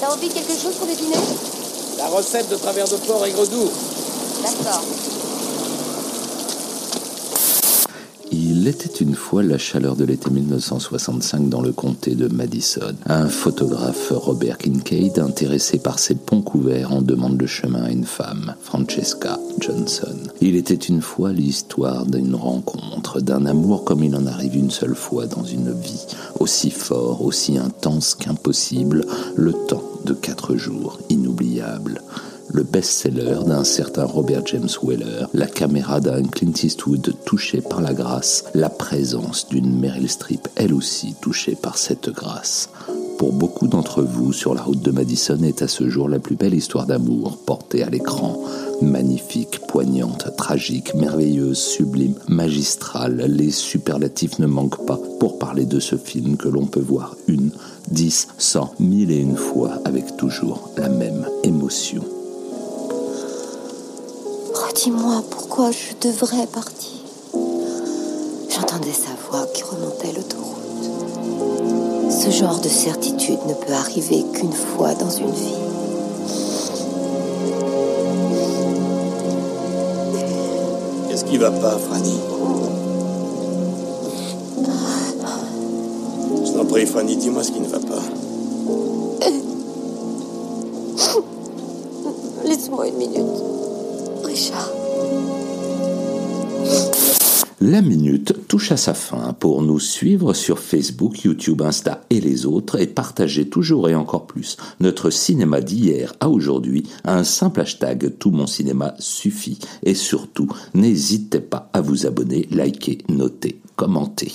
T'as envie de quelque chose pour le dîner? La recette de travers de porc aigre doux. D'accord. Il était une fois la chaleur de l'été 1965 dans le comté de Madison. Un photographe, Robert Kincaid, intéressé par ses ponts couverts, en demande le chemin à une femme, Francesca Johnson. Il était une fois l'histoire d'une rencontre, d'un amour comme il en arrive une seule fois dans une vie, aussi fort, aussi intense qu'impossible, le temps de quatre jours, inoubliable le best-seller d'un certain Robert James Weller, la caméra d'un Clint Eastwood touché par la grâce, la présence d'une Meryl Streep elle aussi touchée par cette grâce. Pour beaucoup d'entre vous, sur la route de Madison est à ce jour la plus belle histoire d'amour portée à l'écran. Magnifique, poignante, tragique, merveilleuse, sublime, magistrale, les superlatifs ne manquent pas pour parler de ce film que l'on peut voir une, dix, cent, mille et une fois avec toujours la même émotion. Dis-moi pourquoi je devrais partir. J'entendais sa voix qui remontait l'autoroute. Ce genre de certitude ne peut arriver qu'une fois dans une vie. Qu'est-ce qui va pas, Franny Je t'en prie, Franny, dis-moi ce qui ne va pas. Laisse-moi une minute. La minute touche à sa fin pour nous suivre sur Facebook, YouTube, Insta et les autres et partager toujours et encore plus notre cinéma d'hier à aujourd'hui un simple hashtag Tout mon cinéma suffit. Et surtout, n'hésitez pas à vous abonner, liker, noter, commenter.